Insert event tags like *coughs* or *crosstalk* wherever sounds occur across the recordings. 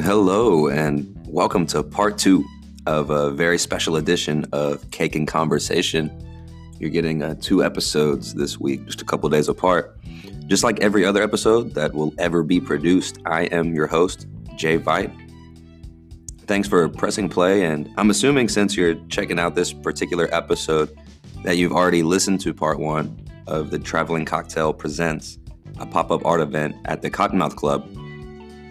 Hello, and welcome to part two of a very special edition of Cake and Conversation. You're getting uh, two episodes this week, just a couple days apart. Just like every other episode that will ever be produced, I am your host, Jay Vite. Thanks for pressing play, and I'm assuming since you're checking out this particular episode that you've already listened to part one of the Traveling Cocktail Presents, a pop up art event at the Cottonmouth Club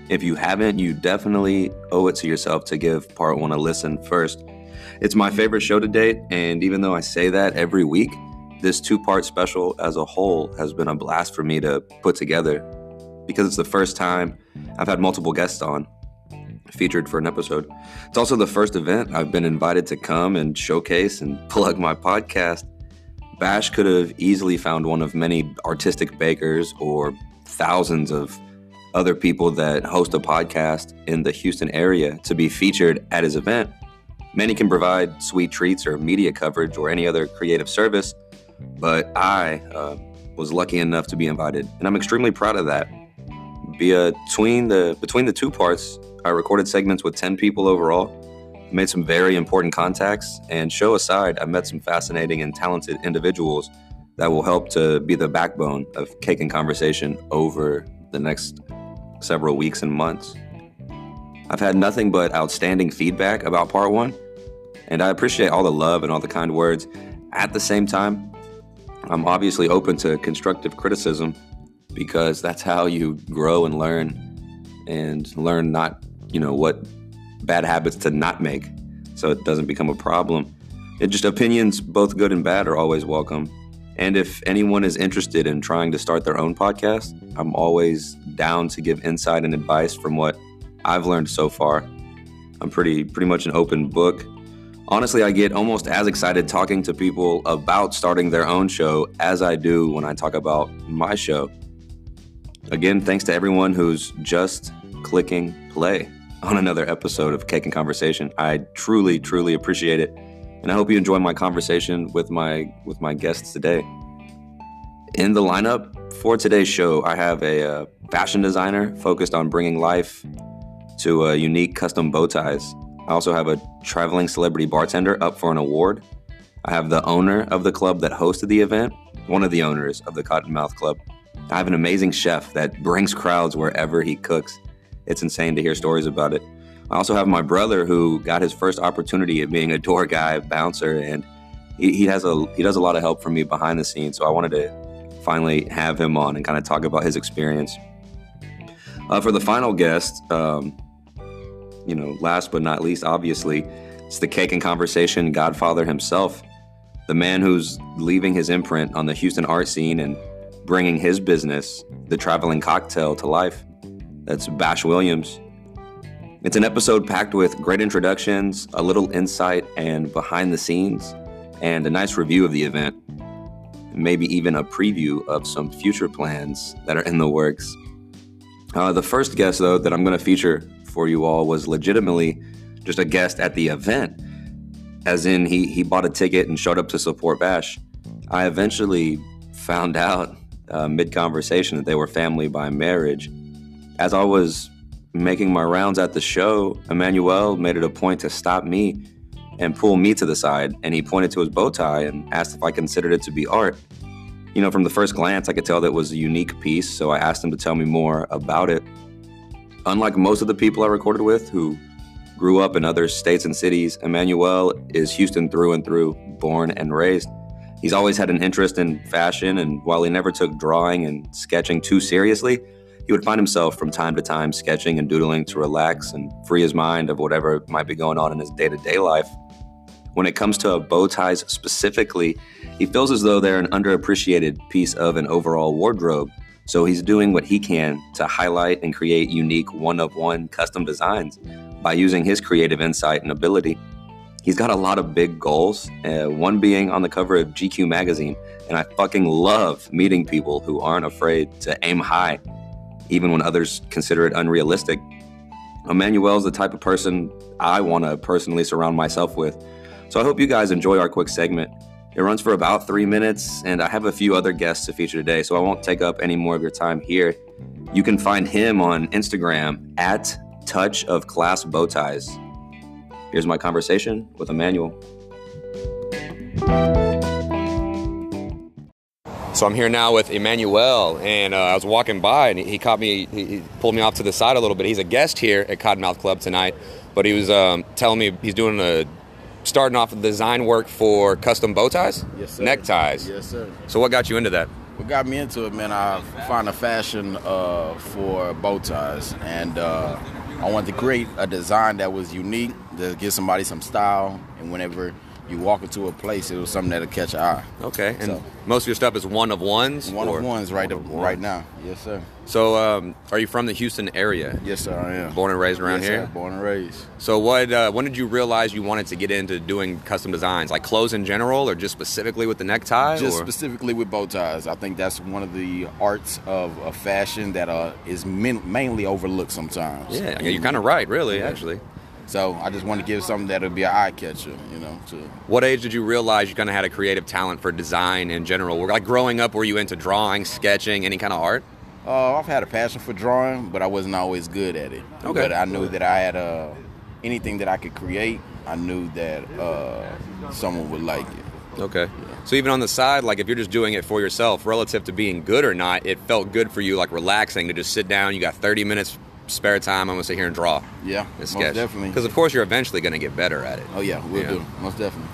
if you haven't, you definitely owe it to yourself to give part one a listen first. It's my favorite show to date, and even though I say that every week, this two part special as a whole has been a blast for me to put together because it's the first time I've had multiple guests on featured for an episode. It's also the first event I've been invited to come and showcase and *laughs* plug my podcast. Bash could have easily found one of many artistic bakers or thousands of other people that host a podcast in the Houston area to be featured at his event. Many can provide sweet treats or media coverage or any other creative service, but I uh, was lucky enough to be invited, and I'm extremely proud of that. Between the between the two parts, I recorded segments with 10 people overall, made some very important contacts, and show aside, I met some fascinating and talented individuals that will help to be the backbone of Cake and Conversation over the next several weeks and months. I've had nothing but outstanding feedback about part one, and I appreciate all the love and all the kind words. At the same time, I'm obviously open to constructive criticism because that's how you grow and learn and learn not, you know, what bad habits to not make so it doesn't become a problem. It just opinions, both good and bad, are always welcome. And if anyone is interested in trying to start their own podcast, I'm always down to give insight and advice from what I've learned so far. I'm pretty pretty much an open book. Honestly, I get almost as excited talking to people about starting their own show as I do when I talk about my show. Again, thanks to everyone who's just clicking play on another episode of Cake and Conversation. I truly, truly appreciate it and I hope you enjoy my conversation with my with my guests today. In the lineup for today's show, I have a, uh, fashion designer focused on bringing life to uh, unique custom bow ties. I also have a traveling celebrity bartender up for an award. I have the owner of the club that hosted the event, one of the owners of the Cottonmouth Club. I have an amazing chef that brings crowds wherever he cooks. It's insane to hear stories about it. I also have my brother who got his first opportunity at being a door guy, bouncer, and he, he has a he does a lot of help for me behind the scenes. So I wanted to finally have him on and kind of talk about his experience. Uh, for the final guest, um, you know, last but not least, obviously, it's the cake and conversation Godfather himself, the man who's leaving his imprint on the Houston art scene and bringing his business, the traveling cocktail, to life. That's Bash Williams. It's an episode packed with great introductions, a little insight and behind the scenes, and a nice review of the event. Maybe even a preview of some future plans that are in the works. Uh, the first guest, though, that I'm going to feature for you all was legitimately just a guest at the event, as in he, he bought a ticket and showed up to support Bash. I eventually found out uh, mid conversation that they were family by marriage. As I was making my rounds at the show, Emmanuel made it a point to stop me and pull me to the side. And he pointed to his bow tie and asked if I considered it to be art. You know, from the first glance, I could tell that it was a unique piece, so I asked him to tell me more about it. Unlike most of the people I recorded with who grew up in other states and cities, Emmanuel is Houston through and through, born and raised. He's always had an interest in fashion, and while he never took drawing and sketching too seriously, he would find himself from time to time sketching and doodling to relax and free his mind of whatever might be going on in his day to day life. When it comes to bow ties specifically, he feels as though they're an underappreciated piece of an overall wardrobe. So he's doing what he can to highlight and create unique one of one custom designs by using his creative insight and ability. He's got a lot of big goals, uh, one being on the cover of GQ magazine. And I fucking love meeting people who aren't afraid to aim high even when others consider it unrealistic. Emmanuel is the type of person I want to personally surround myself with. So I hope you guys enjoy our quick segment. It runs for about three minutes, and I have a few other guests to feature today, so I won't take up any more of your time here. You can find him on Instagram at Touch of Class Bow Ties. Here's my conversation with Emmanuel. So I'm here now with Emmanuel, and uh, I was walking by, and he caught me. He, he, pulled me off to the side a little bit. He's a guest here at Cottonmouth Club tonight, but he was um, telling me he's doing a starting off with design work for custom bow ties, yes, sir. neckties. Yes, sir. So what got you into that? What got me into it, man? I found a fashion uh, for bow ties, and uh, I wanted to create a design that was unique to give somebody some style, and whenever you walk into a place, it was something that'll catch your eye. Okay, and so, most of your stuff is one of ones. One or? of ones, right, of right now. Yes, sir. So, um, are you from the Houston area? Yes, sir. I am. Born and raised around yes, here. Sir. Born and raised. So, what? Uh, when did you realize you wanted to get into doing custom designs, like clothes in general, or just specifically with the necktie? Just or? specifically with bow ties. I think that's one of the arts of, of fashion that uh, is min- mainly overlooked sometimes. Yeah, you're kind of right, really, yeah. actually. So I just want to give something that'll be an eye catcher, you know. To what age did you realize you kind of had a creative talent for design in general? Like growing up, were you into drawing, sketching, any kind of art? Uh, I've had a passion for drawing, but I wasn't always good at it. Okay. But I knew that I had uh, anything that I could create. I knew that uh, someone would like it. Okay. Yeah. So even on the side, like if you're just doing it for yourself, relative to being good or not, it felt good for you, like relaxing to just sit down. You got 30 minutes spare time, I'm gonna sit here and draw. Yeah, most sketch. definitely. Because of course you're eventually gonna get better at it. Oh yeah, we'll do most definitely.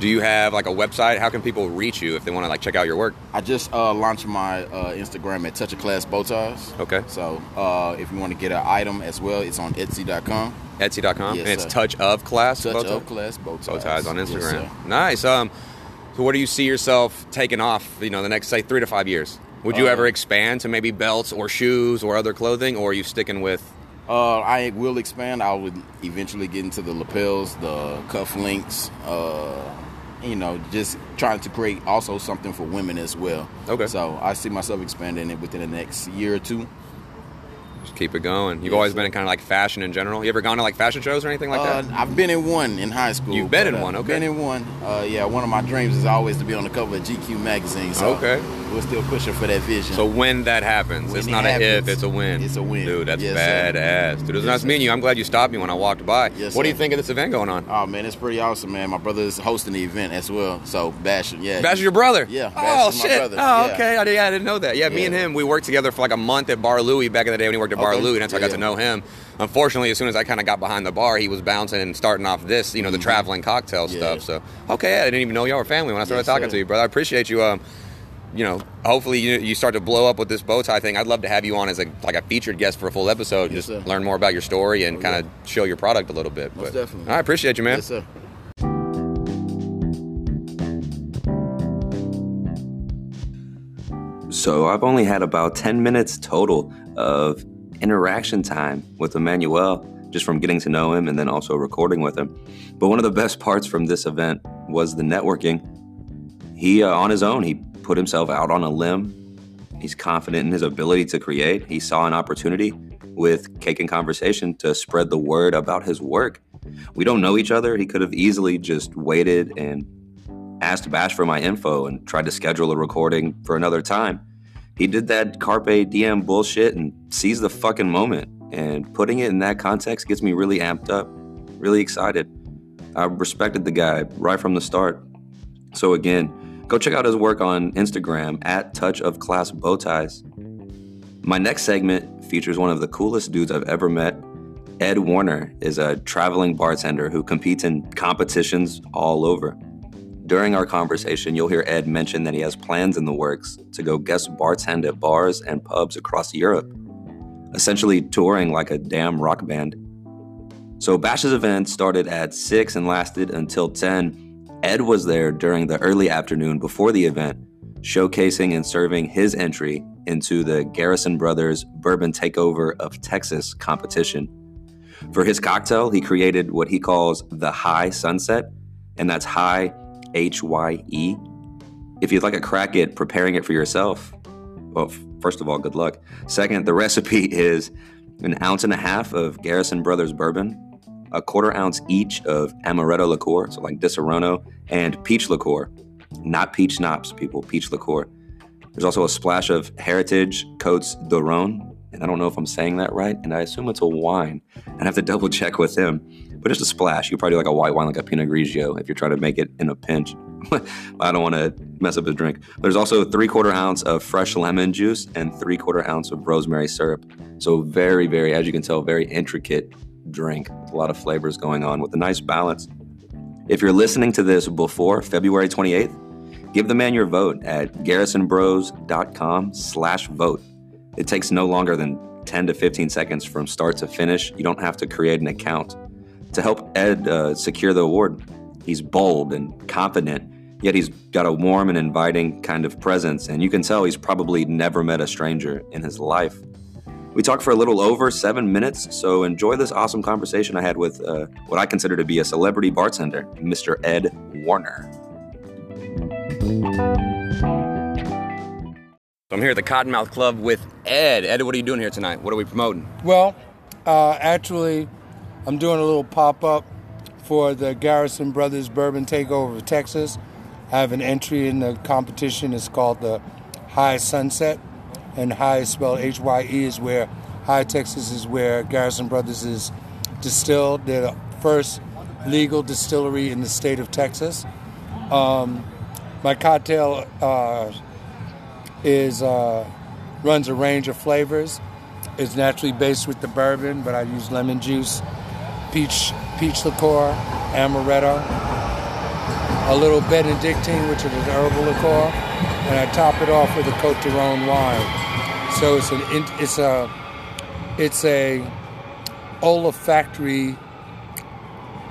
Do you have like a website? How can people reach you if they want to like check out your work? I just uh, launched my uh, Instagram at Touch of Class Bow Ties. Okay. So uh, if you want to get an item as well, it's on Etsy.com. Etsy.com. Yes, and it's sir. Touch of Class. Touch of Class Bow Ties. Bow ties on Instagram. Yes, nice. Um, so what do you see yourself taking off? You know, the next say three to five years. Would you Uh, ever expand to maybe belts or shoes or other clothing, or are you sticking with uh, I will expand. I would eventually get into the lapels, the cuff links. Uh, you know, just trying to create also something for women as well. Okay. So I see myself expanding it within the next year or two. Just keep it going. You've Yes, always been in kind of like fashion in general. You ever gone to like fashion shows or anything like Uh, that? I've been in one in high school. You've been in uh, one, okay. Been in one. Uh, yeah, one of my dreams is always to be on the cover of GQ magazine. So Okay. We're still pushing for that vision. So when that happens, When it's it not a if, it's a win. it's a win. Dude, that's Yes, sir. badass. Dude, it was Yes, nice sir. meeting you. I'm glad you stopped me when I walked by. Yes, what do you sir. think of this event going on? oh man, it's pretty awesome, man. My brother is hosting the event as well. So Bash, yeah. Bash is your brother. Yeah, Oh Bash is my shit. brother. Oh Yeah. okay. I, yeah, I didn't know that. Yeah, me and him, we worked together for like a month at Bar Louie back in the day when he worked at Bar Okay. Louie, and that's how I got Yeah. to know him. Unfortunately, as soon as I kind of got behind the bar, he was bouncing and starting off this, you know, the traveling cocktail Mm-hmm. Yeah. stuff. So okay, I didn't even know y'all were family when I started Yes, talking sir. to you, brother. I appreciate you. Um, you know, hopefully you, you start to blow up with this bow tie thing. I'd love to have you on as a like a featured guest for a full episode, Yes, just sir. learn more about your story and Oh, kind of show your product a little bit. Most But- definitely. I appreciate you, man. Yes, sir. So I've only had about 10 minutes total of interaction time with Emmanuel, just from getting to know him and then also recording with him. But one of the best parts from this event was the networking. He, uh, on his own, he put himself out on a limb. He's confident in his ability to create. He saw an opportunity with Cake and Conversation to spread the word about his work. We don't know each other. He could have easily just waited and asked Bash for my info and tried to schedule a recording for another time. He did that carpe diem bullshit and seized the fucking moment. And putting it in that context gets me really amped up, really excited. I respected the guy right from the start. So again, go check out his work on Instagram at Touch of Class Bow Ties. My next segment features one of the coolest dudes I've ever met. Ed Warner is a traveling bartender who competes in competitions all over. During our conversation, you'll hear Ed mention that he has plans in the works to go guest bartend at bars and pubs across Europe, essentially touring like a damn rock band. So Bash's event started at 6 and lasted until 10. Ed was there during the early afternoon before the event, showcasing and serving his entry into the Garrison Brothers Bourbon Takeover of Texas competition. For his cocktail, he created what he calls the Hye Sunset, and that's Hye H Y E. If you'd like a crack at preparing it for yourself, well, first of all, good luck. Second, the *laughs* recipe is an ounce and a half of Garrison Brothers bourbon, a quarter ounce each of amaretto liqueur, so like Disaronno, and peach liqueur. Not peach schnapps, people, peach liqueur. There's also a splash of Heritage Coats d'Oron, and I don't know if I'm saying that right, and I assume it's a wine. I have to double check with him. But just a splash. You probably do like a white wine, like a Pinot Grigio, if you're trying to make it in a pinch. *laughs* I don't want to mess up his drink. There's also three quarter ounce of fresh lemon juice and three quarter ounce of rosemary syrup. So very, very, as you can tell, very intricate drink. A lot of flavors going on with a nice balance. If you're listening to this before February 28th, give the man your vote at garrisonbros.com slash vote. It takes no longer than 10 to 15 seconds from start to finish. You don't have to create an account. To help Ed uh, secure the award, he's bold and confident, yet he's got a warm and inviting kind of presence, and you can tell he's probably never met a stranger in his life. We talked for a little over seven minutes, so enjoy this awesome conversation I had with uh, what I consider to be a celebrity bartender, Mr. Ed Warner. I'm here at the Cottonmouth Club with Ed. Ed, what are you doing here tonight? What are we promoting? Well, uh, actually, I'm doing a little pop up for the Garrison Brothers Bourbon Takeover of Texas. I have an entry in the competition. It's called the Hye Sunset and Hye is spelled H Y E is where Hye Texas is where Garrison Brothers is distilled. They're the first legal distillery in the state of Texas. Um, my cocktail uh, is uh, runs a range of flavors. It's naturally based with the bourbon, but I use lemon juice, peach peach liqueur, amaretto, a little Benedictine, which is an herbal liqueur, and I top it off with a Cote d'Aron wine. So it's an it's a it's a olfactory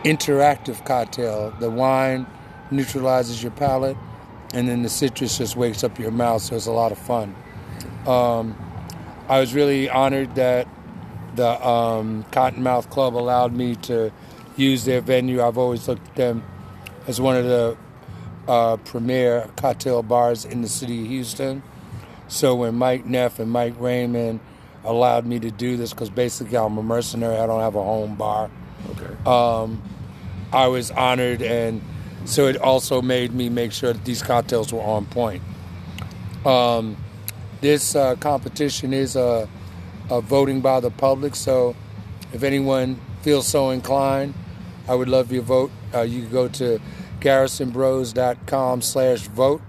interactive cocktail. The wine neutralizes your palate, and then the citrus just wakes up your mouth. So it's a lot of fun. Um, I was really honored that the um, Cottonmouth Club allowed me to use their venue. I've always looked at them as one of the uh, premier cocktail bars in the city of Houston. So when Mike Neff and Mike Raymond allowed me to do this, because basically I'm a mercenary, I don't have a home bar. Okay. Um, I was honored, and so it also made me make sure that these cocktails were on point. Um, this uh, competition is a, a, voting by the public, so if anyone feels so inclined, I would love your vote. Uh, you can go to garrisonbros.com slash vote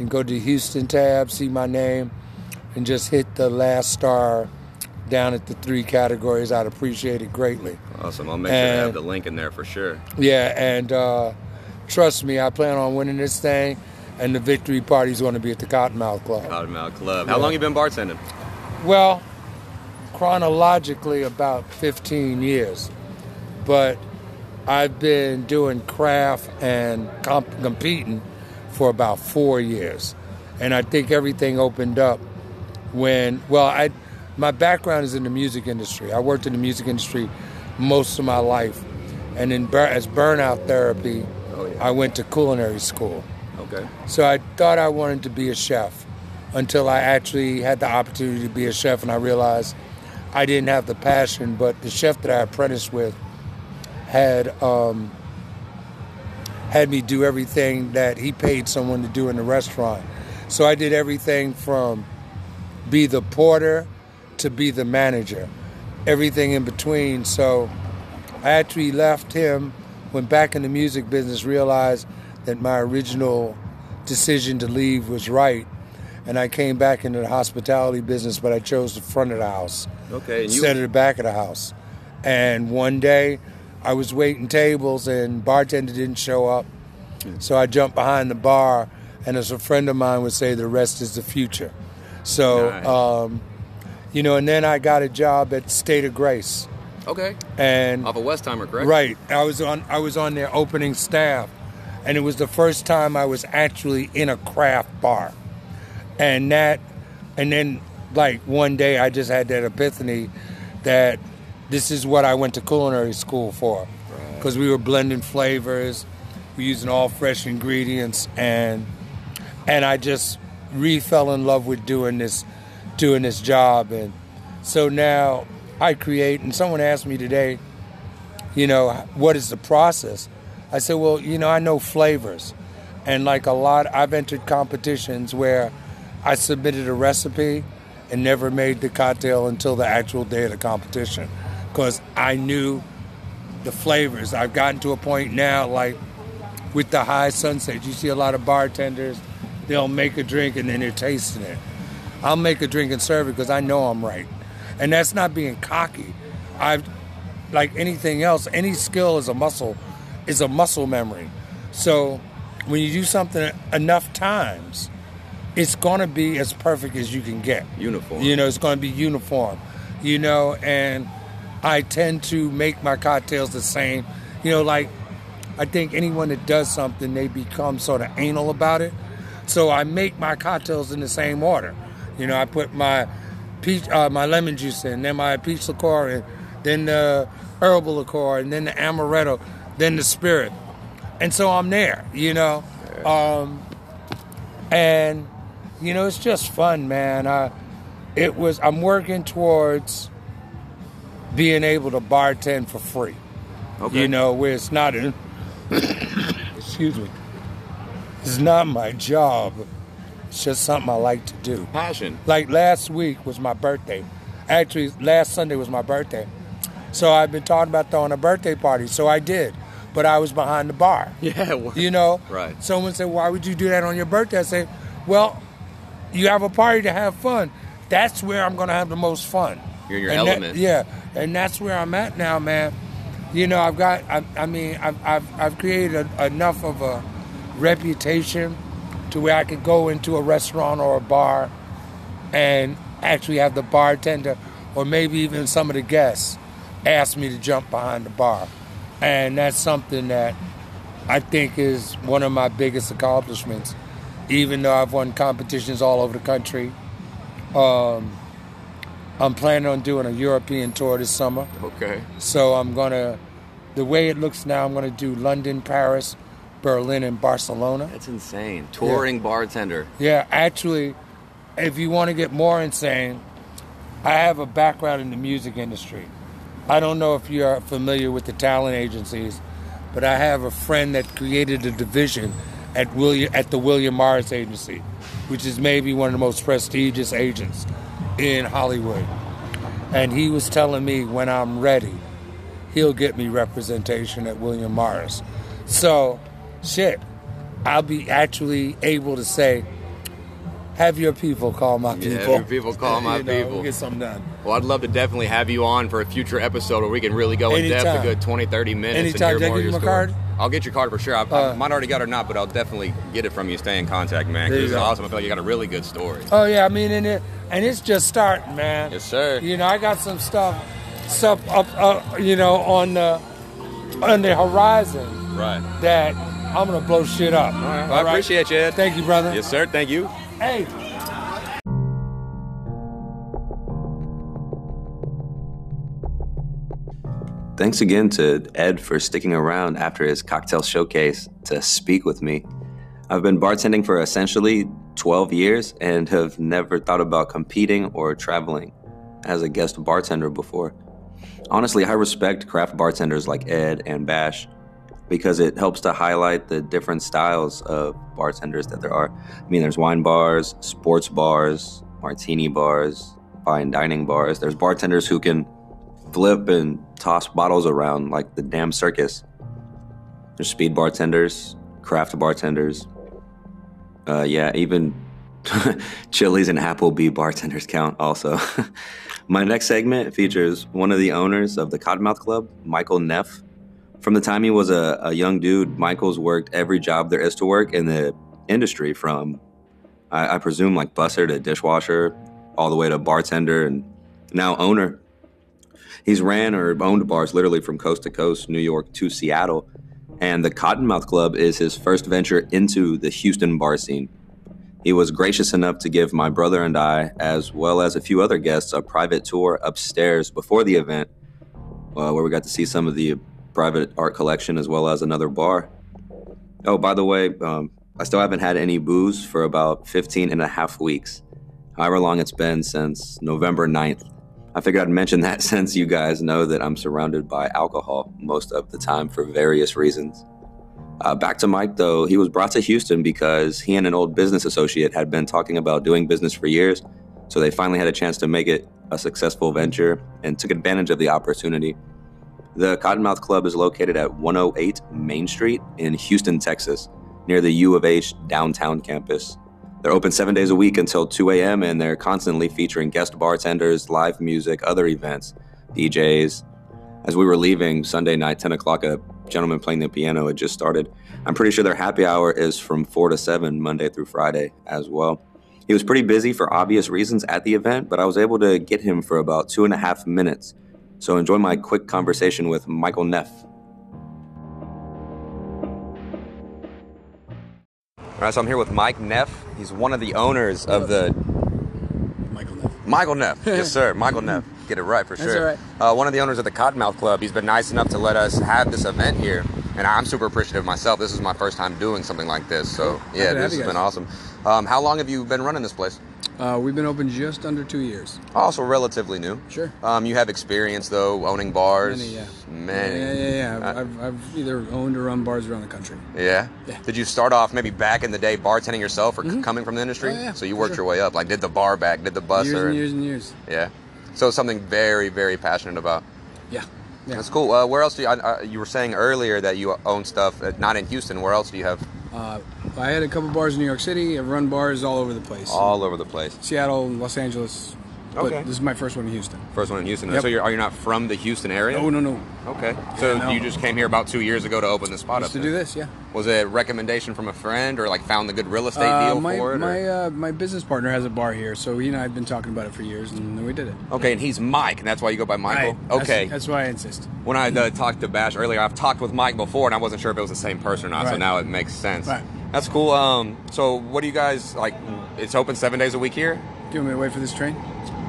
and go to Houston tab, see my name, and just hit the last star down at the three categories. I'd appreciate it greatly. Awesome. I'll make and, sure to have the link in there for sure. Yeah, and uh, trust me, I plan on winning this thing, and the victory party is going to be at the Cottonmouth Club. Cottonmouth Club. How yeah. long you been bartending? Well, chronologically, about 15 years, but I've been doing craft and comp- competing for about four years. And I think everything opened up when, well, I, my background is in the music industry. I worked in the music industry most of my life. And in, as burnout therapy, oh, yeah. I went to culinary school. Okay. So I thought I wanted to be a chef until I actually had the opportunity to be a chef and I realized I didn't have the passion, but the chef that I apprenticed with had um, had me do everything that he paid someone to do in the restaurant. So I did everything from be the porter to be the manager, everything in between. So I actually left him, went back in the music business, realized that my original decision to leave was right. And I came back into the hospitality business, but I chose the front of the house. Okay. And instead you... of the back of the house. And one day I was waiting tables and bartender didn't show up. So I jumped behind the bar, and as a friend of mine would say, the rest is the future. So, nice. um, you know, and then I got a job at State of Grace. Okay. And off of Westheimer, correct? Right. I was on. I was on their opening staff, and it was the first time I was actually in a craft bar, and that, and then like one day I just had that epiphany that this is what I went to culinary school for because right. we were blending flavors, we using all fresh ingredients, and and I just re fell in love with doing this doing this job, and so now I create. And someone asked me today, you know, what is the process? I said, well, you know, I know flavors, and like a lot, I've entered competitions where I submitted a recipe and never made the cocktail until the actual day of the competition because I knew the flavors. I've gotten to a point now, like with the Hye sunset, you see a lot of bartenders, they'll make a drink and then they're tasting it. I'll make a drink and serve it because I know I'm right. And that's not being cocky. I've, like anything else, any skill is a muscle, is a muscle memory. So when you do something enough times, it's going to be as perfect as you can get. Uniform. You know, it's going to be uniform. You know, and I tend to make my cocktails the same. You know, like I think anyone that does something, they become sort of anal about it. So I make my cocktails in the same order. You know, I put my peach, uh, my lemon juice in, then my peach liqueur in, then the herbal liqueur, and then the amaretto, then the spirit, and so I'm there. You know, um, and you know it's just fun, man. I, it was. I'm working towards being able to bartend for free. Okay. You know, where it's not an *coughs* excuse me. It's not my job. It's just something I like to do. Passion. Like last week was my birthday. Actually, last Sunday was my birthday. So I've been talking about throwing a birthday party. So I did. But I was behind the bar. *laughs* Yeah. well, You know? Right. Someone said, Why would you do that on your birthday? I said, Well, you have a party to have fun. That's where I'm going to have the most fun. You're in your And that- yeah. And that's where I'm at now, man. You know, I've got, I, I mean, I've, I've, I've created a, enough of a reputation to where I could go into a restaurant or a bar and actually have the bartender or maybe even some of the guests ask me to jump behind the bar. And that's something that I think is one of my biggest accomplishments. Even though I've won competitions all over the country, um, I'm planning on doing a European tour this summer. Okay. So I'm gonna, the way it looks now, I'm gonna do London, Paris, Berlin, and Barcelona. That's insane. Touring bartender. Yeah, actually, if you want to get more insane, I have a background in the music industry. I don't know if you are familiar with the talent agencies, but I have a friend that created a division at William at the William Morris Agency, which is maybe one of the most prestigious agents in Hollywood. And he was telling me when I'm ready, he'll get me representation at William Morris. So, shit, I'll be actually able to say, have your people call my Yeah, people. your people call *laughs* my You know, people. Get something done. Well, I'd love to definitely have you on for a future episode where we can really go in depth a good 20, 30 minutes Anytime. and hear more of your story. card? I'll get your card for sure. I, Uh, I might already got it or not, but I'll definitely get it from you. Stay in contact, man. It's go. awesome. I feel like you got a really good story. Oh yeah, I mean, and it, and it's just starting, man. Yes, sir. You know, I got some stuff, stuff up, uh, you know, on the on the horizon Right. that I'm gonna blow shit up. All right. Well, All I right? appreciate you, Ed. Thank you, brother. Yes, sir. Thank you. Hey. Thanks again to Ed for sticking around after his cocktail showcase to speak with me. I've been bartending for essentially 12 years and have never thought about competing or traveling as a guest bartender before. Honestly, I respect craft bartenders like Ed and Bash because it helps to highlight the different styles of bartenders that there are. I mean, there's wine bars, sports bars, martini bars, fine dining bars. There's bartenders who can flip and toss bottles around like the damn circus. There's speed bartenders, craft bartenders. Uh, yeah, even *laughs* Chili's and Applebee bartenders count also. *laughs* My next segment features one of the owners of the Cottonmouth Club, Michael Neff. From the time he was a, a young dude, Michael's worked every job there is to work in the industry from, I, I presume, like busser to dishwasher, all the way to bartender and now owner. He's ran or owned bars literally from coast to coast, New York to Seattle. And the Cottonmouth Club is his first venture into the Houston bar scene. He was gracious enough to give my brother and I, as well as a few other guests, a private tour upstairs before the event, uh, where we got to see some of the private art collection as well as another bar. Oh, by the way, um, I still haven't had any booze for about 15 and a half weeks, however long it's been since November 9th. I figured I'd mention that *laughs* since you guys know that I'm surrounded by alcohol most of the time for various reasons. Uh, back to Mike, though, he was brought to Houston because he and an old business associate had been talking about doing business for years. So they finally had a chance to make it a successful venture and took advantage of the opportunity. The Cottonmouth Club is located at 108 Main Street in Houston, Texas, near the U of H downtown campus. They're open seven days a week until 2 a.m., and they're constantly featuring guest bartenders, live music, other events, DJs. As we were leaving Sunday night, 10 o'clock, a gentleman playing the piano had just started. I'm pretty sure their happy hour is from 4 to 7, Monday through Friday as well. He was pretty busy for obvious reasons at the event, but I was able to get him for about two and a half minutes. So enjoy my quick conversation with Michael Neff. All right, so I'm here with Mike Neff. He's one of the owners of the Michael Neff. Michael Neff. *laughs* yes, sir. Michael Neff. Get it right for That's sure. all. Uh, one of the owners of the Cottonmouth Club. He's been nice enough to let us have this event here, and I'm super appreciative myself. This is my first time doing something like this, so yeah, Happy to have this you has been awesome. Um, how long have you been running this place? Uh, we've been open just under two years. Also relatively new. Sure. Um, you have experience though owning bars. Many, yeah. Many. Yeah, yeah, yeah. I've, Uh, I've, I've either owned or run bars around the country. Yeah? Yeah. Did you start off maybe back in the day bartending yourself or c- coming from the industry? Oh, yeah, So you worked sure. your way up, like did the bar back, did the busser. years and and- years and years. Yeah. So something very, very passionate about. Yeah. Yeah. That's cool. Uh, where else do you? You were saying earlier that you own stuff uh, not in Houston. Where else do you have? Uh, I had a couple bars in New York City. I've run bars all over the place. All over the place. Seattle, Los Angeles. But Okay. this is my first one in Houston. First one in Houston. Yep. So you're, are you not from the Houston area? Oh, no, no. Okay. So Yeah, no. you just came here about two years ago to open the spot Used up to there. do this, yeah. Was it a recommendation from a friend or like found the good real estate Uh, deal my for it? my uh, my business partner has a bar here, so he and I have been talking about it for years, and then we did it. Okay, and he's Mike, and that's why you go by Michael. Right. Okay. That's, why I insist. when I uh, talked to Bash earlier, I've talked with Mike before, and I wasn't sure if it was the same person or not. So now it makes sense. Right. That's cool. Um, so what do you guys like? It's open seven days a week here. Do you want me to wait for this train?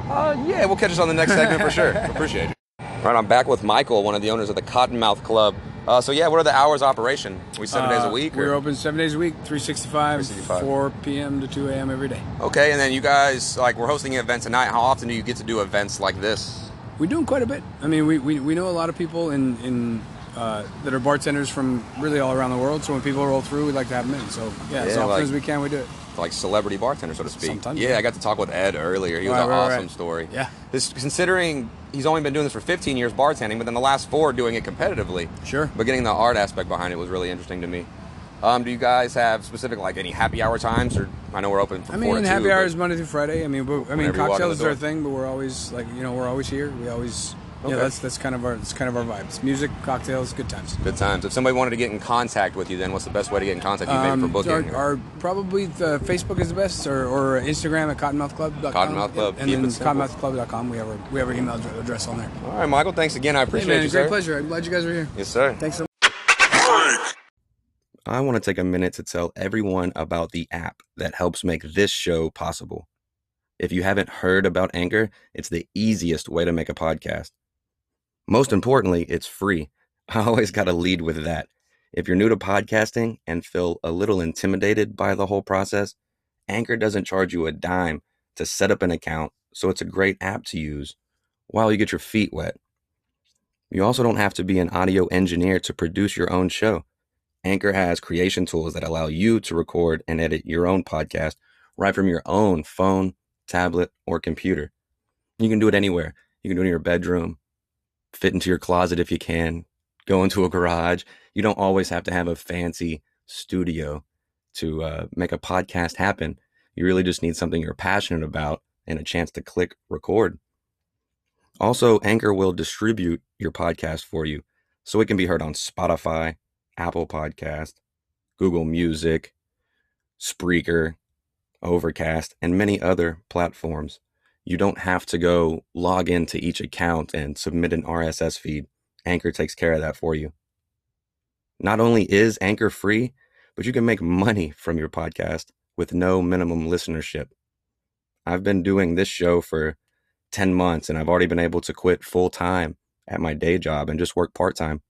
Uh, yeah, we'll catch us on the next segment for sure. *laughs* Appreciate it. All right, I'm back with Michael, one of the owners of the Cottonmouth Club. Uh, so yeah, what are the hours of operation? we seven days a Uh, week? We're or- open seven days a week, 365, 365. 4 p.m. to 2 a.m. every day. Okay, and then you guys like we're hosting an event tonight. How often do you get to do events like this? We're doing quite a bit. I mean, we, we, we know a lot of people in, in uh, that are bartenders from really all around the world. So when people roll through, we like to have them in. So yeah, as Yeah, often like- as we can, we do it. Like celebrity bartender, so to speak. Sometimes, yeah, yeah. I got to talk with Ed earlier. He was Right, an right, awesome right. story. Yeah. This considering he's only been doing this for 15 years bartending, but then the last four doing it competitively. Sure. But getting the art aspect behind it was really interesting to me. Um, do you guys have specific like any happy hour times, or I know we're open from I four mean, happy two, hours Monday through Friday. I mean, I mean, cocktails are our thing, but we're always like you know we're always here. We always you know, Okay. that's that's kind of our it's kind of our vibes. Music, cocktails, good times. Good times. If somebody wanted to get in contact with you, then what's the best way to get in contact with you maybe for Um, booking? our, our probably the Facebook is the best, or, or Instagram at cottonmouthclub.com. Cottonmouth Club, and keep then it simple. cottonmouthclub.com. We have our we have our email address on there. All right, Michael. Thanks again. I Hey appreciate man, you, great sir. pleasure. I'm glad you guys are here. Yes, sir. Thanks so much. I want to take a minute to tell everyone about the app that helps make this show possible. If you haven't heard about Anchor, it's the easiest way to make a podcast. Most importantly, it's free. *laughs* I always got to lead with that. If you're new to podcasting and feel a little intimidated by the whole process, Anchor doesn't charge you a dime to set up an account, so it's a great app to use while you get your feet wet. You also don't have to be an audio engineer to produce your own show. Anchor has creation tools that allow you to record and edit your own podcast right from your own phone, tablet, or computer. You can do it anywhere. You can do it in your bedroom, fit into your closet if you can, go into a garage. You don't always have to have a fancy studio to uh, make a podcast happen. You really just need something you're passionate about and a chance to click record. Also, Anchor will distribute your podcast for you so it can be heard on Spotify, Apple Podcast, Google Music, Spreaker, Overcast, and many other platforms. You don't have to go log into each account and submit an RSS feed. Anchor takes care of that for you. Not only is Anchor free, but you can make money from your podcast with no minimum listenership. I've been doing this show for 10 months and I've already been able to quit full time at my day job and just work part time.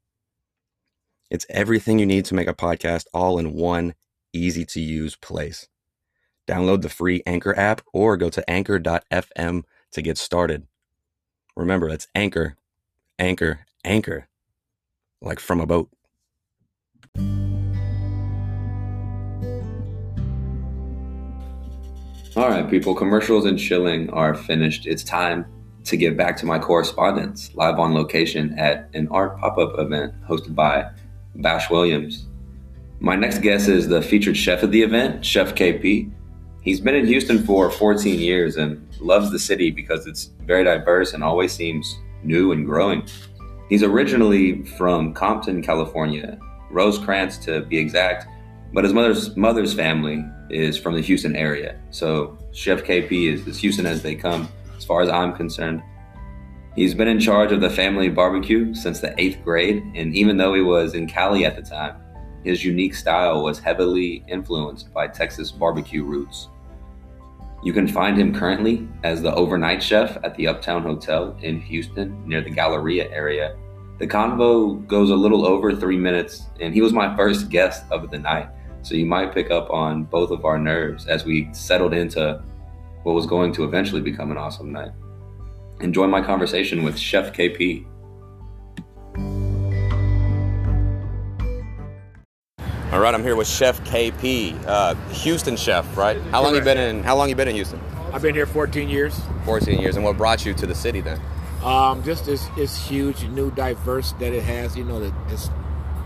It's everything you need to make a podcast all in one easy to use place. Download the free Anchor app or go to anchor.fm to get started. Remember, that's Anchor, Anchor, Anchor, like from a boat. All right, people, commercials and chilling are finished. It's time to get back to my correspondence live on location at an art pop up event hosted by Bash Williams. My next guest is the featured chef of the event, Chef KP. He's been in Houston for 14 years and loves the city because it's very diverse and always seems new and growing. He's originally from Compton, California, Rosecrans to be exact, but his mother's mother's family is from the Houston area. So Chef KP is as Houston as they come, as far as I'm concerned. He's been in charge of the family barbecue since the eighth grade, and even though he was in Cali at the time, his unique style was heavily influenced by Texas barbecue roots. You can find him currently as the overnight chef at the Uptown Hotel in Houston near the Galleria area. The convo goes a little over three minutes, and he was my first guest of the night. So you might pick up on both of our nerves as we settled into what was going to eventually become an awesome night. Enjoy my conversation with Chef KP. All right, I'm here with Chef KP, uh, Houston chef, right? How long you been in? How long you been in Houston? I've been here 14 years. 14 years. And what brought you to the city then? Um, just it's, it's huge, new, diverse that it has. You know, that it's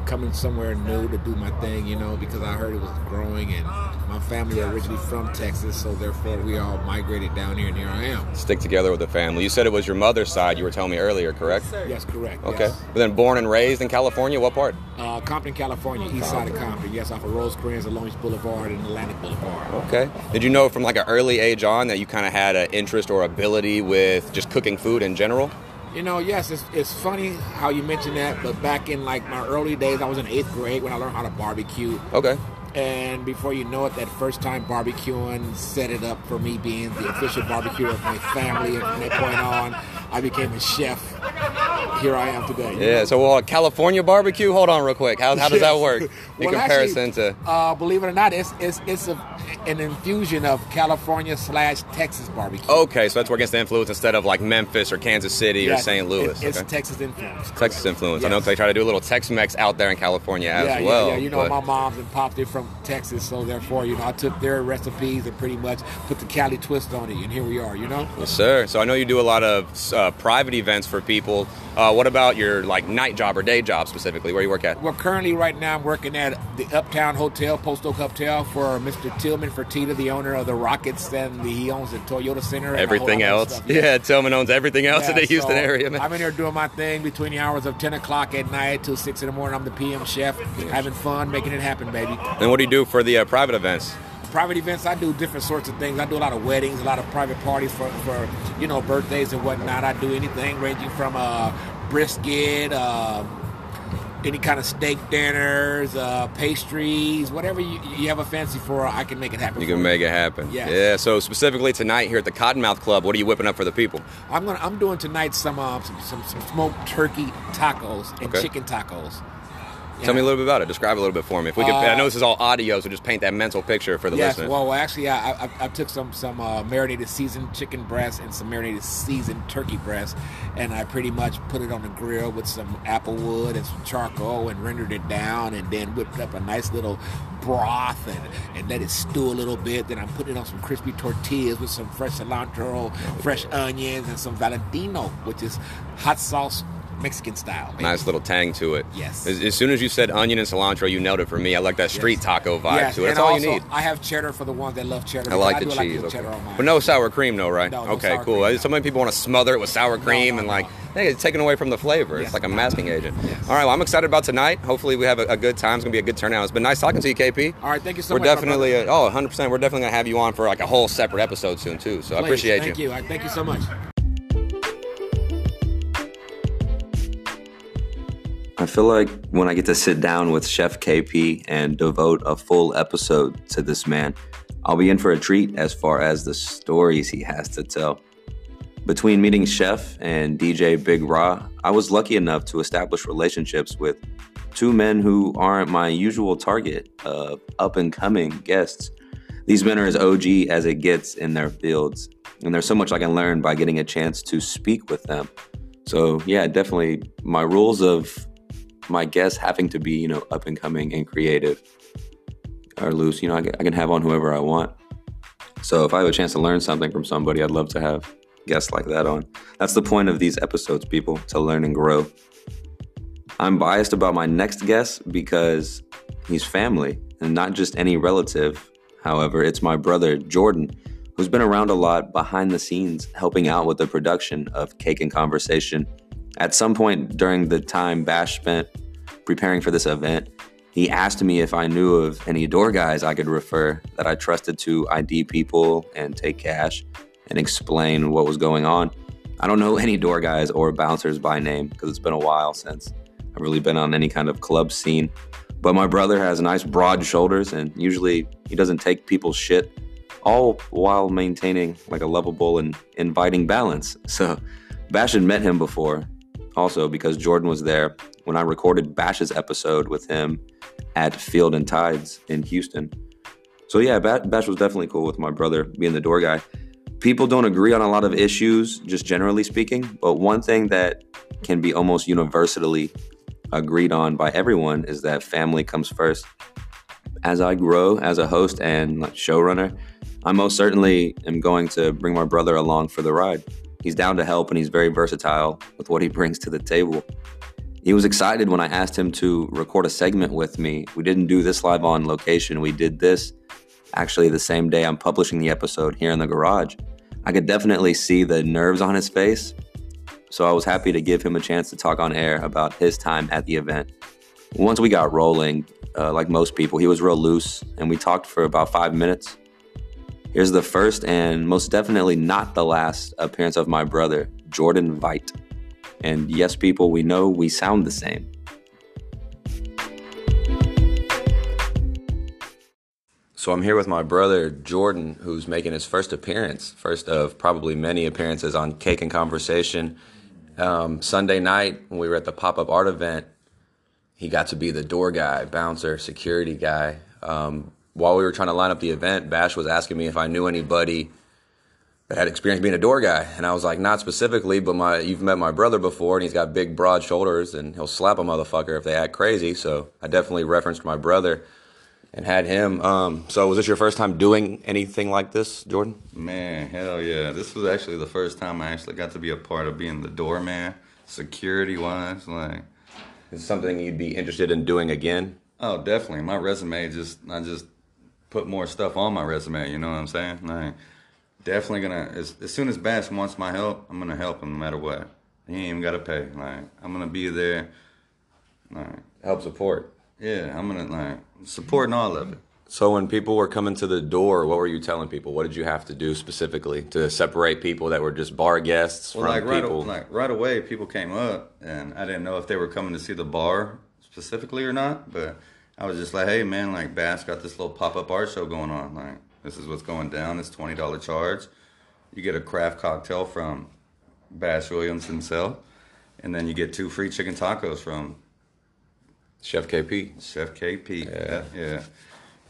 coming somewhere new to do my thing. You know, because I heard it was growing, and my family are originally from Texas, so therefore we all migrated down here, and here I am. Stick together with the family. You said it was your mother's side. You were telling me earlier, correct? Yes, correct. Okay. yes. But then born and raised in California. What part? Uh, Compton, California, east side of Compton. Yes, off of Rosecrans, along Beach Boulevard, and Atlantic Boulevard. Okay. Did you know from like an early age on that you kind of had an interest or ability with just cooking food in general? You know, yes, it's, it's funny how you mention that, but back in like my early days, I was in eighth grade when I learned how to barbecue. Okay. And before you know it, that first time barbecuing set it up for me being the official barbecue of my family. And from that point on, I became a chef. Here I am today. Yeah. know? So uh, California barbecue. Hold on, real quick. How, how does that *laughs* work in Well, comparison actually, to? Uh, believe it or not, it's it's it's a, an infusion of California slash Texas barbecue. Okay, so that's where it gets the influence instead of like Memphis or Kansas City Yes, or St. Louis. it- it's okay. Texas influence. Texas influence. I know Yes. they try to do a little Tex-Mex out there in California as yeah, well. yeah, yeah. You know, but- my mom's and pops they're from Texas, so therefore, you know, I took their recipes and pretty much put the Cali twist on it, and here we are. You know. Yes, sir. So I know you do a lot of uh, private events for people. Uh, what about your like night job or day job specifically? Where you work at? Well, currently, right now, I'm working at the Uptown Hotel, Post Oak Hotel, for Mr. Tillman Fertitta, the owner of the Rockets, and the, he owns the Toyota Center. and Everything else. stuff. Yeah, Tillman owns everything else in Yeah, the Houston so area, man. I'm in here doing my thing between the hours of 10 o'clock at night till 6 in the morning. I'm the PM chef, having fun, making it happen, baby. and what do you do for the uh, private events? Private events, I do different sorts of things. I do a lot of weddings, a lot of private parties for, for you know, birthdays and whatnot. I do anything ranging from uh, brisket, uh, any kind of steak dinners, uh, pastries, whatever you, you have a fancy for, I can make it happen. You can make it happen. Yes. Yeah. So specifically tonight here at the Cottonmouth Club, what are you whipping up for the people? I'm gonna. I'm doing tonight some uh, some, some some smoked turkey tacos and Okay. chicken tacos. Tell me a little bit about it. Describe a little bit for me. If we could, I know this is all audio, so just paint that mental picture for the Yes, listeners. well, actually, I, I, I took some some uh, marinated seasoned chicken breast and some marinated seasoned turkey breast, and I pretty much put it on the grill with some apple wood and some charcoal and rendered it down, and then whipped up a nice little broth and, and let it stew a little bit. Then I'm putting it on some crispy tortillas with some fresh cilantro, fresh onions, and some Valentino, which is hot sauce Mexican style. baby. Nice little tang to it. Yes. As, as soon as you said onion and cilantro, you nailed it for me. I like that street Yes. taco vibe Yes, to it. That's and all also, you need. I have cheddar for the ones that love cheddar. I like the like cheese. the okay. But no sour cream, though, right? No, okay, cool. cream. So many people want to smother it with sour cream no, and like, hey, it's taken away from the flavor. It's like a masking agent. Yes. All right, well, I'm excited about tonight. Hopefully, we have a, a good time. It's gonna be a good turnout. It's been nice talking to you, KP. All right, thank you so much. We're much. my definitely, uh, oh, 100. percent We're definitely gonna have you on for like a whole separate episode soon too. So I Please, appreciate Thank you. I thank you so much. I feel like when I get to sit down with Chef KP and devote a full episode to this man, I'll be in for a treat as far as the stories he has to tell. Between meeting Chef and DJ Big Raw, I was lucky enough to establish relationships with two men who aren't my usual target of up and coming guests. These men are as OG as it gets in their fields, and there's so much I can learn by getting a chance to speak with them. So, yeah, definitely my rules of my guests having to be, you know, up and coming and creative are loose. You know, I I can have on whoever I want. So if I have a chance to learn something from somebody, I'd love to have guests like that on. That's the point of these episodes, people, to learn and grow. I'm biased about my next guest because he's family and not just any relative. However, it's my brother, Jordan, who's been around a lot behind the scenes, helping out with the production of Cake and Conversation. At some point during the time Bash spent preparing for this event, he asked me if I knew of any door guys I could refer that I trusted to ID people and take cash and explain what was going on. I don't know *laughs* any door guys or bouncers by name because it's been a while since I've really been on any kind of club scene. But my brother has nice broad shoulders and usually he doesn't take people's shit, all while maintaining like a lovable and inviting balance. *laughs* So Bash had met him before, also because Jordan was there when I recorded Bash's episode with him at Field and Tides in Houston. So yeah, Bash was definitely cool with my brother being the door guy. People don't agree on a lot of issues, just generally speaking, but one thing that can be almost universally agreed on by everyone is that family comes first. As I grow as a host and showrunner, I most certainly am going to bring my brother along for the ride. He's down to help and he's very versatile with what he brings to the table. He was excited when I asked him to record a segment with me. We didn't do this live on location, we did this actually the same day I'm publishing the episode here in the garage. I could definitely see the nerves on his face so I was happy to give him a chance to talk on air about his time at the event. Once we got rolling, uh, like most people, he was real loose, and we talked for about five minutes. Here's the first and most definitely not the last appearance of my brother, Jordan Veidt. And yes, people, we know we sound the same. So I'm here with my brother Jordan, who's making his first appearance, first of probably many appearances on Cake and Conversation um, Sunday night when we were at the pop up art event, he got to be the door guy, bouncer, security guy. Um, while we were trying to line up the event, Bash was asking me if I knew anybody that had experience being a door guy, and I was like, not specifically, but my you've met my brother before, and he's got big, broad shoulders, and he'll slap a motherfucker if they act crazy. So I definitely referenced my brother and had him. Um, so was this your first time doing anything like this, Jordan? Man, hell yeah! This was actually the first time I actually got to be a part of being the doorman, security wise. Like, is something you'd be interested in doing again? Oh, definitely. My resume just I just put more stuff on my resume. You know what I'm saying? Like, definitely gonna as, as soon as Bash wants my help, I'm gonna help him no matter what. He ain't even gotta pay. Like, I'm gonna be there. Like, help support. Yeah, I'm gonna like supporting all of it. So when people were coming to the door, what were you telling people? What did you have to do specifically to separate people that were just bar guests well, from like right, people? Like right away, people came up, and I didn't know if they were coming to see the bar specifically or not. But I was just like, "Hey, man, like Bash got this little pop up art show going on. Like this is what's going down. It's twenty dollar charge. You get a craft cocktail from Bash Williams himself, and then you get two free chicken tacos from Chef KP. Chef KP. Yeah. yeah.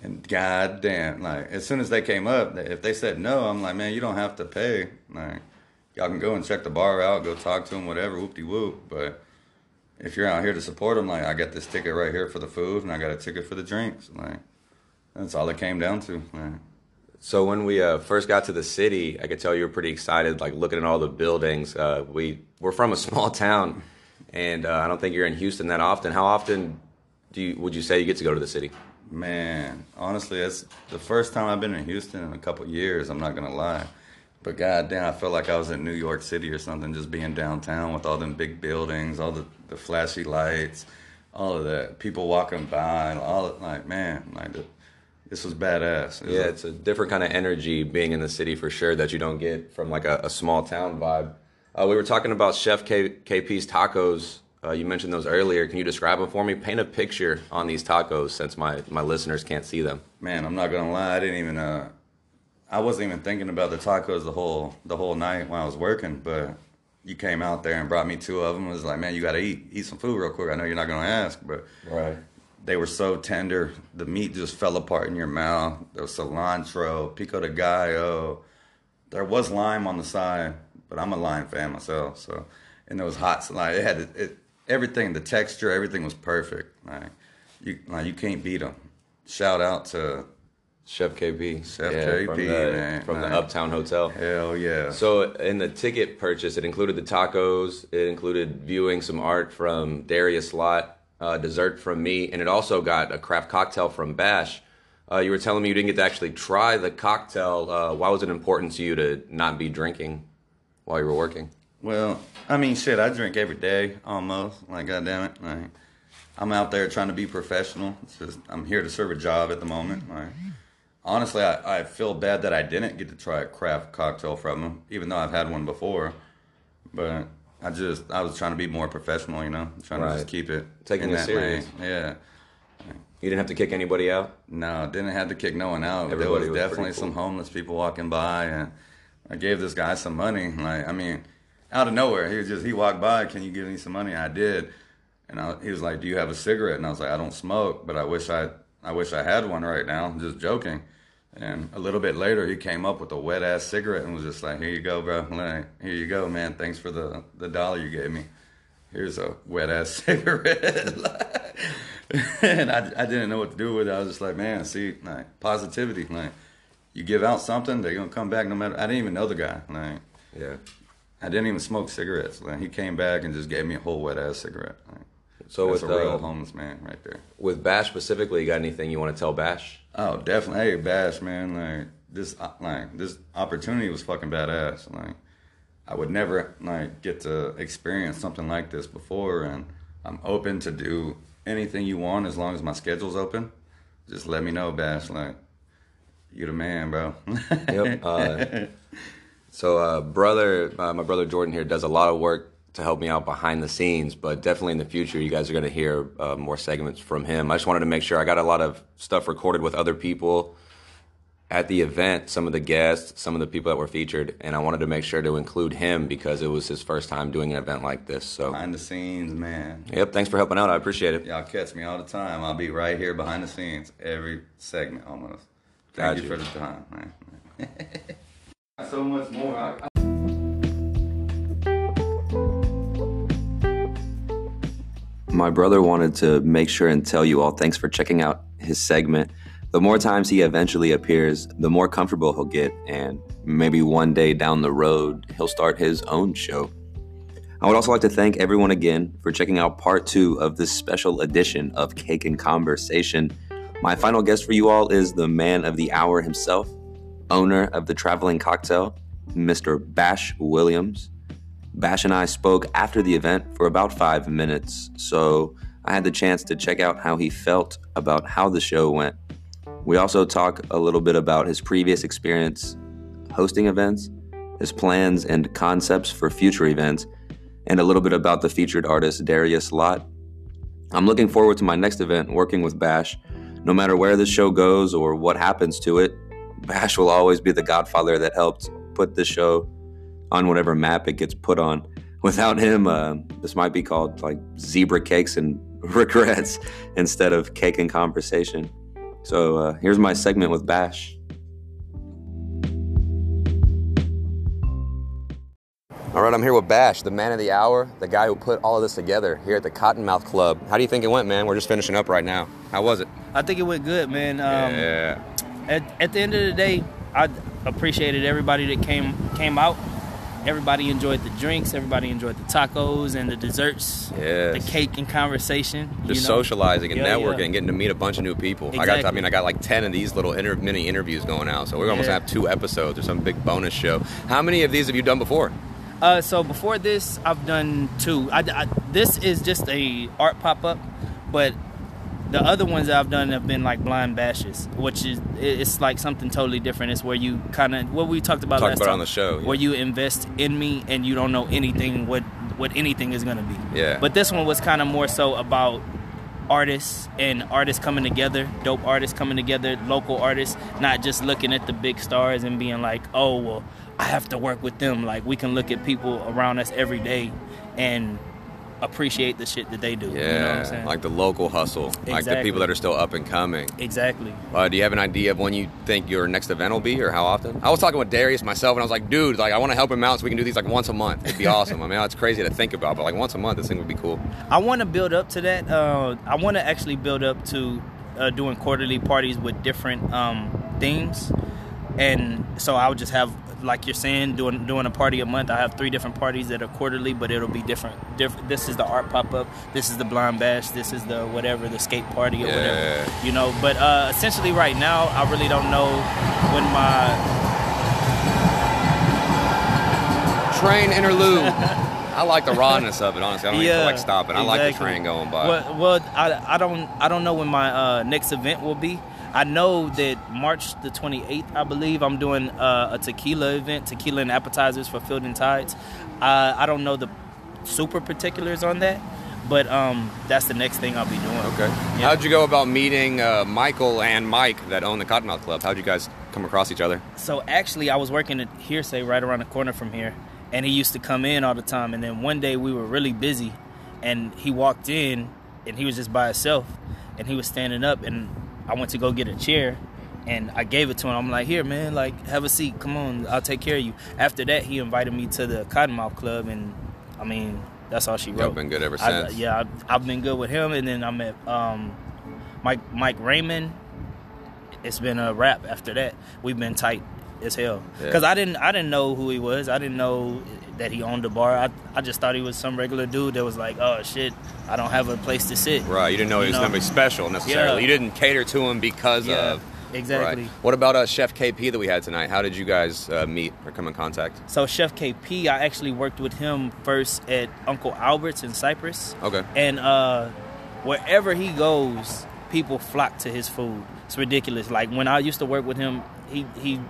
And goddamn, like as soon as they came up, if they said no, I'm like, man, you don't have to pay. Like, y'all can go and check the bar out, go talk to them, whatever, whoop de whoop. But if you're out here to support them, like I got this ticket right here for the food, and I got a ticket for the drinks. Like that's all it came down to. Like, so when we uh, first got to the city, I could tell you were pretty excited, like looking at all the buildings. Uh, we we're from a *laughs* small town and uh, I don't think you're in Houston that often. How often do you would you say you get to go to the city? Man, honestly, it's the first time I've been in Houston in a couple years. I'm not gonna lie, but goddamn, I felt like I was in New York City or something, just being downtown with all them big buildings, all the, the flashy lights, all of that, people walking by, and all of, like man, like the, this was badass. It yeah, it's a different kind of energy being in the city for sure that you don't get from like a, a small town vibe. Uh, we were talking about Chef K- KP's tacos. Uh, you mentioned those earlier. Can you describe them for me? Paint a picture on these tacos since my, my listeners can't see them. Man, I'm not gonna lie. I didn't even. Uh, I wasn't even thinking about the tacos the whole the whole night when I was working. But you came out there and brought me two of them. It was like, man, you got to eat eat some food real quick. I know you're not gonna ask, but right. They were so tender. The meat just fell apart in your mouth. There was cilantro, pico de gallo. There was lime on the side but I'm a lime fan myself. So, and it was hot. Like it had it, it everything, the texture, everything was perfect. Like you, like you can't beat them. Shout out to Chef KP. Chef Yeah, KP, from the, man. From the Uptown Hotel. Hell yeah. So in the ticket purchase, it included the tacos, it included viewing some art from Darius Lot, uh, dessert from me, and it also got a craft cocktail from Bash. Uh, you were telling me you didn't get to actually try the cocktail. Uh, why was it important to you to not be drinking while you were working? Well, I mean, shit, I drink every day almost. Like, goddamn it, like, I'm out there trying to be professional. It's just I'm here to serve a job at the moment. Like, honestly, I, I feel bad that I didn't get to try a craft cocktail from them, even though I've had one before. But I just I was trying to be more professional, you know, trying to just keep it Taking it that serious. lane. Yeah. You didn't have to kick anybody out. No, didn't have to kick no one out. Everybody there was, was definitely pretty some homeless people walking by, and I gave this guy some money. Like, I mean, out of nowhere, he was just he walked by. Can you give me some money? I did, and I, he was like, "Do you have a cigarette?" And I was like, "I don't smoke, but I wish I I wish I had one right now." Just joking. And a little bit later, he came up with a wet ass cigarette and was just like, "Here you go, bro. Like, here you go, man. Thanks for the the dollar you gave me. Here's a wet ass *laughs* cigarette." *laughs* and I, I didn't know what to do with it. I was just like, man, see, like positivity. Like, you give out something, they're gonna come back no matter. I didn't even know the guy. Like, Yeah. I didn't even smoke cigarettes. Like, he came back and just gave me a whole wet ass cigarette. Like, So that's with a real uh, homeless man right there. with Bash specifically, you got anything you want to tell Bash? Oh, definitely. Hey, Bash, man. Like this, uh, like this opportunity was fucking badass. Like I would never like get to experience something like this before, and I'm open to do anything you want as long as my schedule's open. Just let me know, Bash. Like you the man, bro. Yep. Uh, *laughs* so, uh, brother, uh, my brother Jordan here does a lot of work to help me out behind the scenes, but definitely in the future, you guys are going to hear uh, more segments from him. I just wanted to make sure I got a lot of stuff recorded with other people at the event, some of the guests, some of the people that were featured, and I wanted to make sure to include him because it was his first time doing an event like this. So, behind the scenes, man. yep, thanks for helping out. I appreciate it. Y'all catch me all the time. I'll be right here behind the scenes every segment almost. Thank you you. for the time, man. *laughs* so much more. I- My brother wanted to make sure and tell you all thanks for checking out his segment. The more times he eventually appears, the more comfortable he'll get, and maybe one day down the road, he'll start his own show. I would also like to thank everyone again for checking out part two of this special edition of Cake and Conversation. My final guest for you all is the man of the hour himself, owner of the Traveling Cocktail, Mr. Bash Williams. Bash and I spoke after the event for about five minutes, so I had the chance to check out how he felt about how the show went. We also talk a little bit about his previous experience hosting events, his plans and concepts for future events, and a little bit about the featured artist Darius Lott. I'm looking forward to my next event working with Bash. No matter where this show goes or what happens to it, Bash will always be the godfather that helped put this show on whatever map it gets put on. *laughs* Without him, uh, this might be called like zebra cakes and *laughs* regrets instead of cake and conversation. So uh, here's my segment with Bash. All right, I'm here with Bash, the man of the hour, the guy who put all of this together here at the Cottonmouth Club. How do you think it went, man? We're just finishing up right now. How was it? I think it went good, man. Um, yeah. at, at the end of the day, I appreciated everybody that came came out. Everybody enjoyed the drinks. Everybody enjoyed the tacos and the desserts. Yes. The cake and conversation. Just you know? socializing and Yeah, networking yeah. and getting to meet a bunch of new people. I got, I mean, I got like ten of these little inter- mini interviews going out, so we're almost Yeah. gonna have two episodes or some big bonus show. How many of these have you done before? Uh, so before this, I've done two. I, I- this is just a art pop up, but the other ones that I've done have been like blind bashes, which is it's like something totally different. It's where you kind of what we talked about Talked last about time, on the show, yeah. where you invest in me and you don't know anything what what anything is gonna be. Yeah. But this one was kind of more so about artists and artists coming together, dope artists coming together, local artists, not just looking at the big stars and being like, oh, well, I have to work with them. Like, we can look at people around us every day and appreciate the shit that they do. Yeah, You know what I'm saying? like the local hustle, like the people that are still up and coming. exactly. Uh, do you have an idea of when you think your next event will be, or how often? I was talking with Darius myself, and I was like, "Dude, like I want to help him out, so we can do these like once a month. It'd be *laughs* awesome. I mean, it's crazy to think about, but like once a month, this thing would be cool." I want to build up to that. Uh, I want to actually build up to uh, doing quarterly parties with different um, themes, and so I would just have like you're saying, doing doing a party a month. I have three different parties that are quarterly, but it'll be different. Different. This is the art pop up. This is the blind bash. This is the whatever the skate party or Yeah. whatever. You know. But uh, essentially, right now, I really don't know when my Train interlude. *laughs* I like the rawness of it, honestly. I don't even feel like stopping. I like the train going by. Well, well I, I don't I don't know when my uh, next event will be. I know that March the 28th, I believe, I'm doing uh, a tequila event, tequila and appetizers for Field and Tides. Uh, I don't know the super particulars on that, but um, that's the next thing I'll be doing. Okay. How'd you go about meeting uh, Michael and Mike that own the Cottonmouth Club? How'd you guys come across each other? So actually, I was working at Hearsay right around the corner from here, and he used to come in all the time. And then one day we were really busy, and he walked in, and he was just by himself, and he was standing up, and I went to go get a chair, and I gave it to him. I'm like, here, man, like have a seat. Come on, I'll take care of you. After that, he invited me to the Cottonmouth Club, and I mean, that's all she wrote. been good ever I- since. yeah, I've, I've been good with him, and then I met um, Mike Mike Raymond. It's been a wrap after that. We've been tight as hell Yeah. because I didn't I didn't know who he was. I didn't know that he owned a bar. I, I just thought he was some regular dude that was like, oh shit, I don't have a place to sit. Right. You didn't know he was going to be special necessarily. Yeah. You didn't cater to him because Yeah, of. exactly. Right. What about uh, Chef KP that we had tonight? How did you guys uh, meet or come in contact? So Chef KP, I actually worked with him first at Uncle Albert's in Cypress. Okay. And uh, wherever he goes, people flock to his food. It's ridiculous. Like when I used to work with him, he he,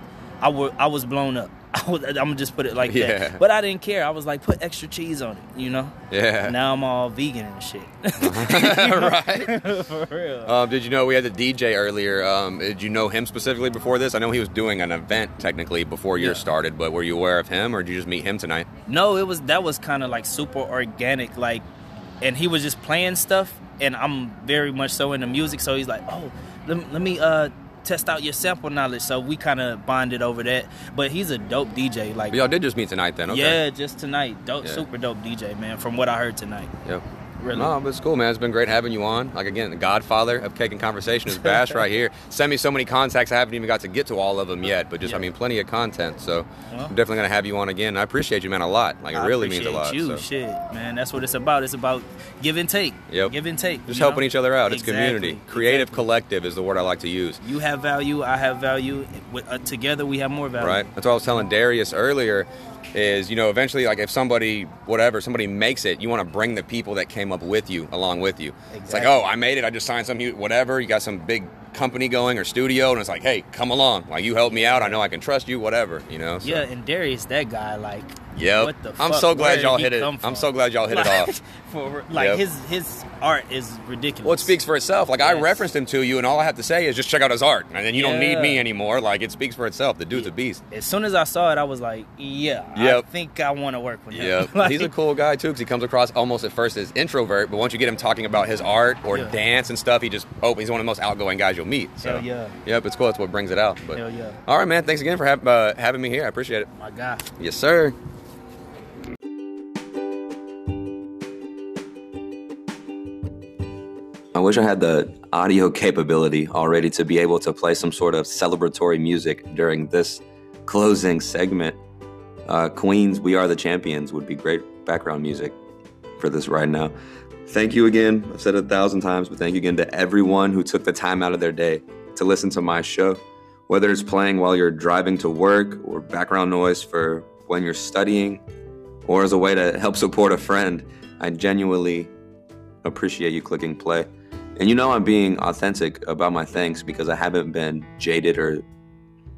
I I was blown up. *laughs* I was, I'm gonna just put it like Yeah. that. But I didn't care. I was like, put extra cheese on it, you know. Yeah. Now I'm all vegan and shit. *laughs* right. *laughs* For real. Um, did you know we had the DJ earlier? Um, did you know him specifically before this? I know he was doing an event technically before yours Yeah. started, but were you aware of him or did you just meet him tonight? No, it was that was kind of like super organic, like, and he was just playing stuff, and I'm very much so into music, so he's like, oh, let, let me uh test out your sample knowledge, so we kind of bonded over that. But he's a dope DJ, like, But y'all did just meet tonight then, okay? yeah, just tonight, dope, Yeah. super dope DJ, man. From what I heard tonight, Yep. Really. No, but it's cool, man. It's been great having you on. Like again, the Godfather of Cake and Conversation is *laughs* Bash right here. Send me so many contacts. I haven't even got to get to all of them yet, but just I mean, plenty of content. So Well. I'm definitely gonna have you on again. I appreciate you, man, a lot. Like it I really means a lot. You, so. shit, man. That's what it's about. It's about give and take. Yep. Give and take. Just you know? helping each other out. It's community. Creative exactly. collective is the word I like to use. You have value. I have value. Uh, together, we have more value. Right. That's what I was telling Darius earlier. Is you know eventually like if somebody whatever somebody makes it, you want to bring the people that came up with you along with you. It's like oh I made it, I just signed some hu- whatever. You got some big company going or studio, and it's like hey come along, like you helped me out, I know I can trust you, whatever. You know. So. Yeah, and Darius, that guy, like, Yep. what the I'm so glad y'all hit it. I'm so glad y'all hit it off. *laughs* For, like Yep. his his art is ridiculous. Well, it speaks for itself. Like I referenced him to you, and all I have to say is just check out his art, and then you don't need me anymore. Like it speaks for itself. The dude's a beast. As soon as I saw it, I was like, yeah, I think I want to work with him. Yeah, *laughs* Like, he's a cool guy too because he comes across almost at first as introvert, but once you get him talking about his art or Yeah. dance and stuff, he just oh, he's one of the most outgoing guys you'll meet. So Hell yeah. yep, it's cool. That's what brings it out. But Hell yeah. all right, man. Thanks again for have, uh, having me here. I appreciate it. My guy. Yes, sir. I wish I had the audio capability already to be able to play some sort of celebratory music during this closing segment. Uh, Queens, We Are the Champions would be great background music for this right now. Thank you again. I've said it a thousand times, but thank you again to everyone who took the time out of their day to listen to my show. Whether it's playing while you're driving to work or background noise for when you're studying or as a way to help support a friend, I genuinely appreciate you clicking play. And you know I'm being authentic about my thanks because I haven't been jaded or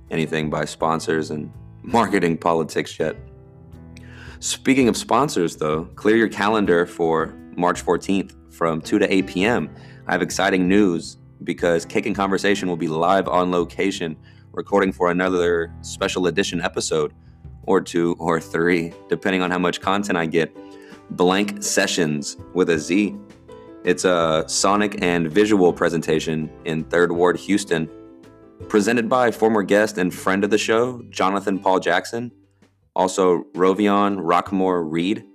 anything by sponsors and *laughs* marketing politics yet. Speaking of sponsors, though, clear your calendar for March 14th from 2 to 8 p.m. I have exciting news because Cake and Conversation will be live on location, recording for another special edition episode, or two or three, depending on how much content I get. Blank Sessions with a Z. It's a sonic and visual presentation in Third Ward, Houston, presented by former guest and friend of the show, Jonathan Paul Jackson, also Rovion Rockmore Reed.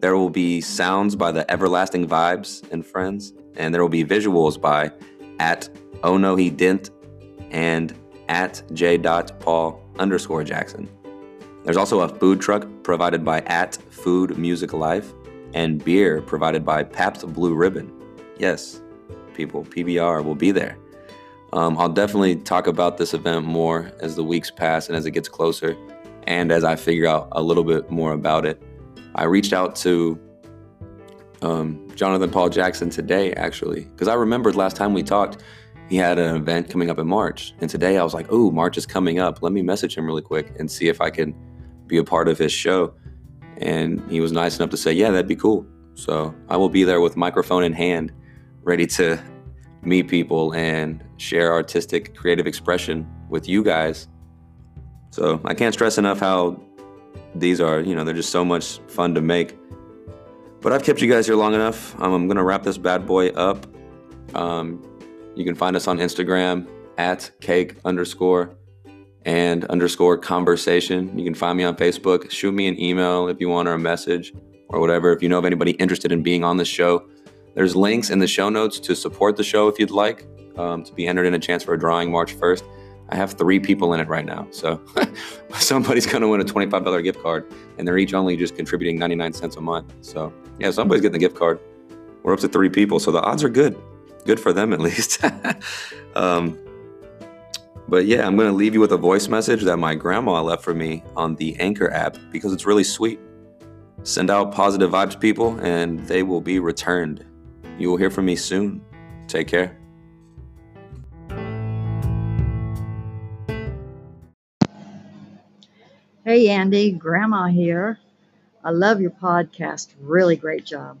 There will be sounds by the Everlasting Vibes and Friends, and there will be visuals by at Oh No He Didn't and at j.paul underscore Jackson. There's also a food truck provided by at Food Music Life and beer provided by Pabst Blue Ribbon. Yes, people, PBR will be there. Um, I'll definitely talk about this event more as the weeks pass and as it gets closer, and as I figure out a little bit more about it. I reached out to um, Jonathan Paul Jackson today, actually, because I remembered last time we talked, he had an event coming up in March. And today I was like, oh, March is coming up. Let me message him really quick and see if I can be a part of his show. And he was nice enough to say, yeah, that'd be cool. So I will be there with microphone in hand, ready to meet people and share artistic, creative expression with you guys. So I can't stress enough how these are, you know, they're just so much fun to make. But I've kept you guys here long enough. Um, I'm going to wrap this bad boy up. Um, you can find us on Instagram at cake underscore and underscore conversation. You can find me on Facebook. Shoot me an email if you want or a message or whatever. If you know of anybody interested in being on the show, there's links in the show notes to support the show if you'd like um, to be entered in a chance for a drawing March 1st. I have three people in it right now. So *laughs* somebody's going to win a $25 gift card, and they're each only just contributing 99 cents a month. So, yeah, somebody's getting the gift card. We're up to three people. So the odds are good. Good for them, at least. *laughs* um, but yeah, I'm going to leave you with a voice message that my grandma left for me on the Anchor app because it's really sweet. Send out positive vibes, people, and they will be returned. You will hear from me soon. Take care. Hey, Andy, Grandma here. I love your podcast. Really great job.